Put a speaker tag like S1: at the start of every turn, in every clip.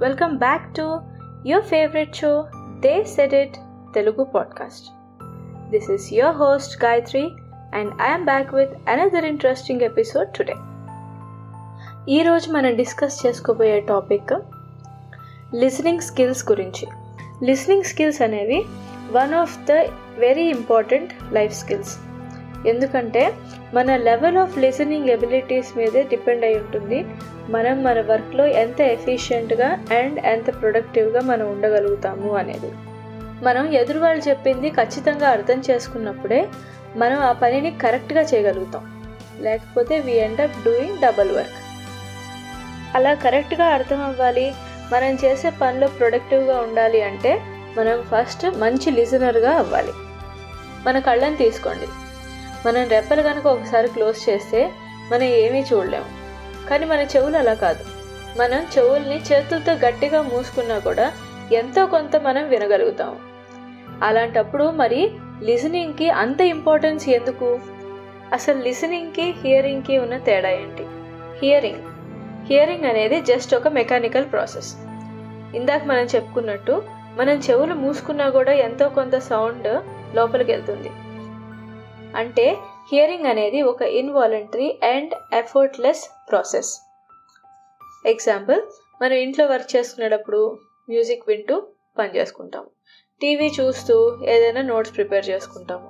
S1: Welcome back to your favourite show they said it Telugu podcast this is your host Gayatri and I'm back with another interesting episode today ఈరోజు మనం discuss చేసుకోబోయే topic listening skills గురించి. Listening skills అనేవి one of the very important life skills ఎందుకంటే మన level of listening abilities మీదే depend అయి ఉంటుంది. మనం మన వర్క్లో ఎంత ఎఫిషియెంట్గా అండ్ ఎంత ప్రొడక్టివ్గా మనం ఉండగలుగుతాము అనేది. మనం ఎదురు వాళ్ళు చెప్పింది ఖచ్చితంగా అర్థం చేసుకున్నప్పుడే మనం ఆ పనిని కరెక్ట్గా చేయగలుగుతాం. లేకపోతే we end up doing double work అలా కరెక్ట్గా అర్థం అవ్వాలి మనం చేసే పనిలో ప్రొడక్టివ్గా ఉండాలి అంటే మనం ఫస్ట్ మంచి లిజనర్గా అవ్వాలి. మన కళ్ళని తీసుకోండి. మనం రెప్పలు కనుక ఒకసారి క్లోజ్ చేస్తే మనం ఏమీ చూడలేము. కానీ మన చెవులు అలా కాదు. మనం చెవుల్ని చేతులతో గట్టిగా మూసుకున్నా కూడా ఎంతో కొంత మనం వినగలుగుతాం అలాంటప్పుడు మరి లిసనింగ్కి అంత ఇంపార్టెన్స్ ఎందుకు? అసలు లిసనింగ్కి హియరింగ్కి ఉన్న తేడా ఏంటి? హియరింగ్. హియరింగ్ అనేది జస్ట్ ఒక మెకానికల్ ప్రాసెస్. ఇందాక మనం చెప్పుకున్నట్టు మనం చెవులు మూసుకున్నా కూడా ఎంతో కొంత సౌండ్ లోపలికి వెళ్తుంది. అంటే హియరింగ్ అనేది ఒక involuntary and effortless process example మనం ఇంట్లో వర్క్ చేసుకునేటప్పుడు మ్యూజిక్ వింటూ పని చేసుకుంటాము. టీవీ చూస్తూ ఏదైనా నోట్స్ ప్రిపేర్ చేసుకుంటాము.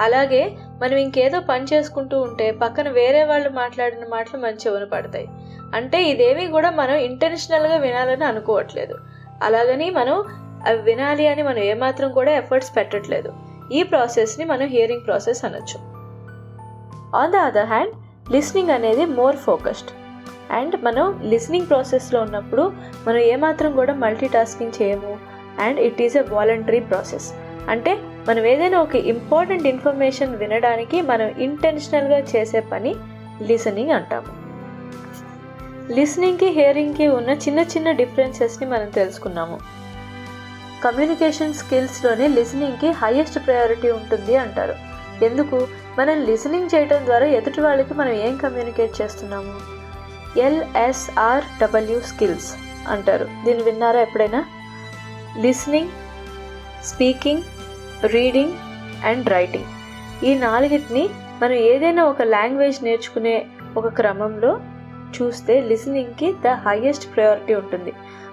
S1: అలాగే మనం ఇంకేదో పని చేసుకుంటూ ఉంటే పక్కన వేరే వాళ్ళు మాట్లాడిన మాటలు మన చెవున పడతాయి. అంటే ఇదేమీ కూడా మనం ఇంటెన్షనల్గా వినాలని అనుకోవట్లేదు. అలాగని మనం అవి వినాలి అని మనం ఏమాత్రం కూడా ఎఫర్ట్స్ పెట్టట్లేదు. ఈ ప్రాసెస్ని మనం హియరింగ్ ప్రాసెస్ అనొచ్చు. On the other hand listening అనేది మోర్ ఫోకస్డ్ అండ్ మనం లిస్నింగ్ ప్రాసెస్లో ఉన్నప్పుడు మనం ఏమాత్రం కూడా మల్టీ టాస్కింగ్ చేయము. And it is a voluntary process అంటే మనం ఏదైనా ఒక ఇంపార్టెంట్ ఇన్ఫర్మేషన్ వినడానికి మనం ఇంటెన్షనల్గా చేసే పని లిసనింగ్ అంటాము. లిసనింగ్కి హియరింగ్కి ఉన్న చిన్న చిన్న డిఫరెన్సెస్ని మనం తెలుసుకున్నాము. కమ్యూనికేషన్ స్కిల్స్లోనే లిసనింగ్కి హైయెస్ట్ ప్రయారిటీ ఉంటుంది అంటారు. ఎందుకు? మనం లిసనింగ్ చేయడం ద్వారా ఎదుటి వాళ్ళకి మనం ఏం కమ్యూనికేట్ చేస్తున్నాము? ఎల్ఎస్ఆర్ డబ్ల్యూ స్కిల్స్ అంటారు. దీన్ని విన్నారా ఎప్పుడైనా? Listening speaking reading and writing. ఈ నాలుగిటిని మనం ఏదైనా ఒక లాంగ్వేజ్ నేర్చుకునే ఒక క్రమంలో చూస్తే లిసనింగ్కి ద హైయెస్ట్ ప్రయారిటీ ఉంటుంది.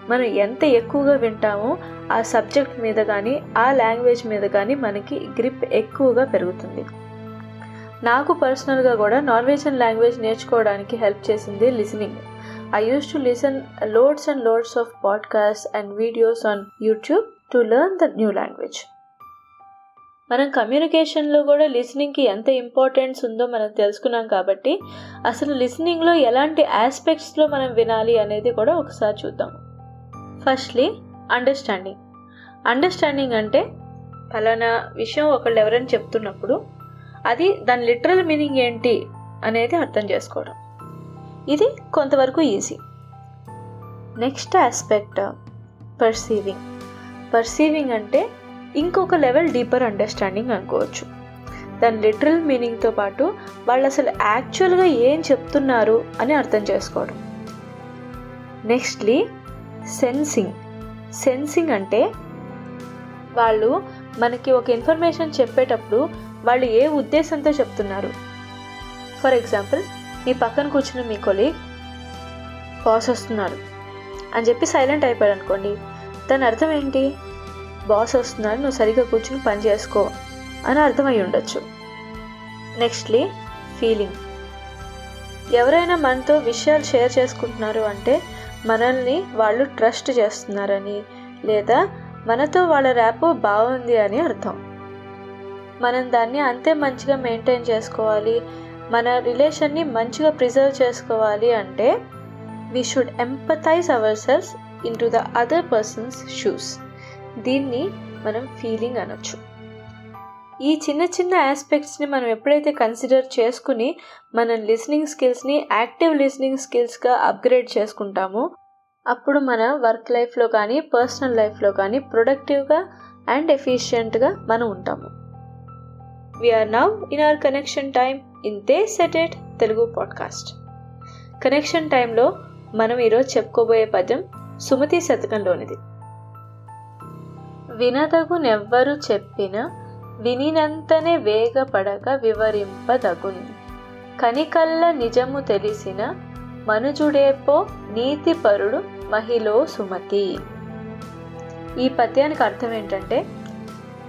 S1: మనం ఎంత ఎక్కువగా వింటామో ఆ సబ్జెక్ట్ మీద కానీ ఆ లాంగ్వేజ్ మీద కానీ మనకి గ్రిప్ ఎక్కువగా పెరుగుతుంది. నాకు పర్సనల్గా కూడా నార్వేజియన్ లాంగ్వేజ్ నేర్చుకోవడానికి హెల్ప్ చేసింది listening. I use to listen loads and loads of podcast and videos on YouTube to learn the new language మనం కమ్యూనికేషన్లో కూడా లిసనింగ్కి ఎంత ఇంపార్టెన్స్ ఉందో మనం తెలుసుకున్నాం కాబట్టి అసలు లిసనింగ్లో ఎలాంటి ఆస్పెక్ట్స్లో మనం వినాలి అనేది కూడా ఒకసారి చూద్దాం. ఫస్ట్లీ అండర్స్టాండింగ్ అండర్స్టాండింగ్ అంటే ఫలానా విషయం ఒకళ్ళు ఎవరైనా చెప్తున్నప్పుడు అది దాని లిటరల్ మీనింగ్ ఏంటి అనేది అర్థం చేసుకోవడం. ఇది కొంతవరకు easy next aspect perceiving perceiving అంటే ఇంకొక లెవెల్ డీపర్ అండర్స్టాండింగ్ అనుకోవచ్చు. దాని లిటరల్ మీనింగ్తో పాటు వాళ్ళు అసలు యాక్చువల్గా ఏం చెప్తున్నారు అని అర్థం చేసుకోవడం. Nextly sensing. సెన్సింగ్ అంటే వాళ్ళు మనకి ఒక ఇన్ఫర్మేషన్ చెప్పేటప్పుడు వాళ్ళు ఏ ఉద్దేశంతో చెప్తున్నారు. ఫర్ ఎగ్జాంపుల్ మీ పక్కన కూర్చున్న మీ కొలీగ్ బాస్ వస్తున్నారు. అని చెప్పి సైలెంట్ అయిపోయాడు అనుకోండి దాని అర్థం ఏంటి? బాస్ వస్తున్నారు నువ్వు సరిగ్గా కూర్చుని పని చేసుకో అని అర్థమై ఉండొచ్చు. Nextly feeling. ఎవరైనా మనతో విషయాలు షేర్ చేసుకుంటున్నారు అంటే మనల్ని వాళ్ళు ట్రస్ట్ చేస్తున్నారని లేదా మనతో వాళ్ళ ర్యాప్ బాగుంది అని అర్థం. మనం దాన్ని అంతే మంచిగా మెయింటైన్ చేసుకోవాలి మన రిలేషన్ని మంచిగా ప్రిజర్వ్ చేసుకోవాలి అంటే we should empathise ourselves into the other person's shoes దీన్ని మనం ఫీలింగ్ అనొచ్చు. ఈ చిన్న చిన్న ఆస్పెక్ట్స్ని మనం ఎప్పుడైతే కన్సిడర్ చేసుకుని మన లిసనింగ్ స్కిల్స్ని యాక్టివ్ లిసనింగ్ స్కిల్స్గా అప్గ్రేడ్ చేసుకుంటామో అప్పుడు మన వర్క్ లైఫ్లో కానీ పర్సనల్ లైఫ్లో కానీ ప్రొడక్టివ్గా అండ్ ఎఫిషియెంట్గా మనం ఉంటాము. We're now in our connection time in they said Telugu podcast connection టైంలో మనం ఈరోజు చెప్పుకోబోయే పద్యం సుమతి శతకంలోనిది. వినదగునెవ్వరు చెప్పిన వినినంతనే వేగపడక వివరింపదగున్. కనికల్ల నిజము తెలిసిన మనుజుడేపో నీతిపరుడు మహిళో సుమతి. ఈ పద్యానికి అర్థం ఏంటంటే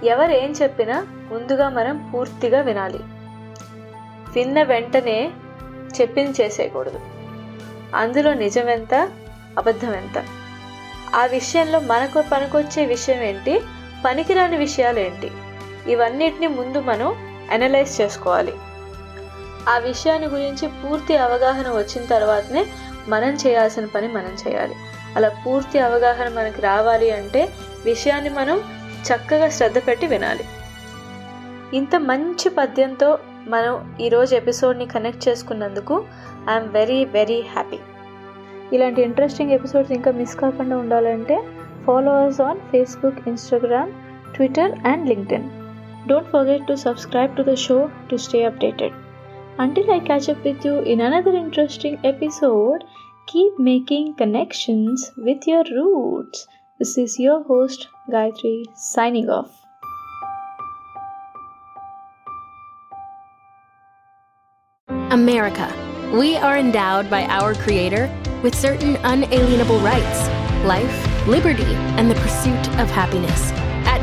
S1: ఎవరేం చెప్పినా ముందుగా మనం పూర్తిగా వినాలి. విన్న వెంటనే చెప్పింది చేసేయకూడదు. అందులో నిజం ఎంత అబద్ధం ఎంత ఆ విషయంలో మనకు పనికొచ్చే విషయం ఏంటి పనికిరాని విషయాలు ఏంటి ఇవన్నిటిని ముందు మనం అనలైజ్ చేసుకోవాలి. ఆ విషయాన్ని గురించి పూర్తి అవగాహన వచ్చిన తర్వాతనే మనం చేయాల్సిన పని మనం చేయాలి. అలా పూర్తి అవగాహన మనకి రావాలి అంటే విషయాన్ని మనం చక్కగా శ్రద్ధ పెట్టి వినాలి. ఇంత మంచి పద్యంతో మనం ఈరోజు ఎపిసోడ్ని కనెక్ట్ చేసుకున్నందుకు ఐఎమ్ వెరీ వెరీ హ్యాపీ ఇలాంటి ఇంట్రెస్టింగ్ ఎపిసోడ్స్ ఇంకా మిస్ కాకుండా ఉండాలంటే followers on Facebook Instagram Twitter and LinkedIn Don't forget to subscribe to the show to stay updated. Until I catch up with you in another interesting episode, keep making connections with your roots. This is your host, Gayatri, signing off.
S2: America. We are endowed by our Creator with certain unalienable rights life, liberty, and the pursuit of happiness.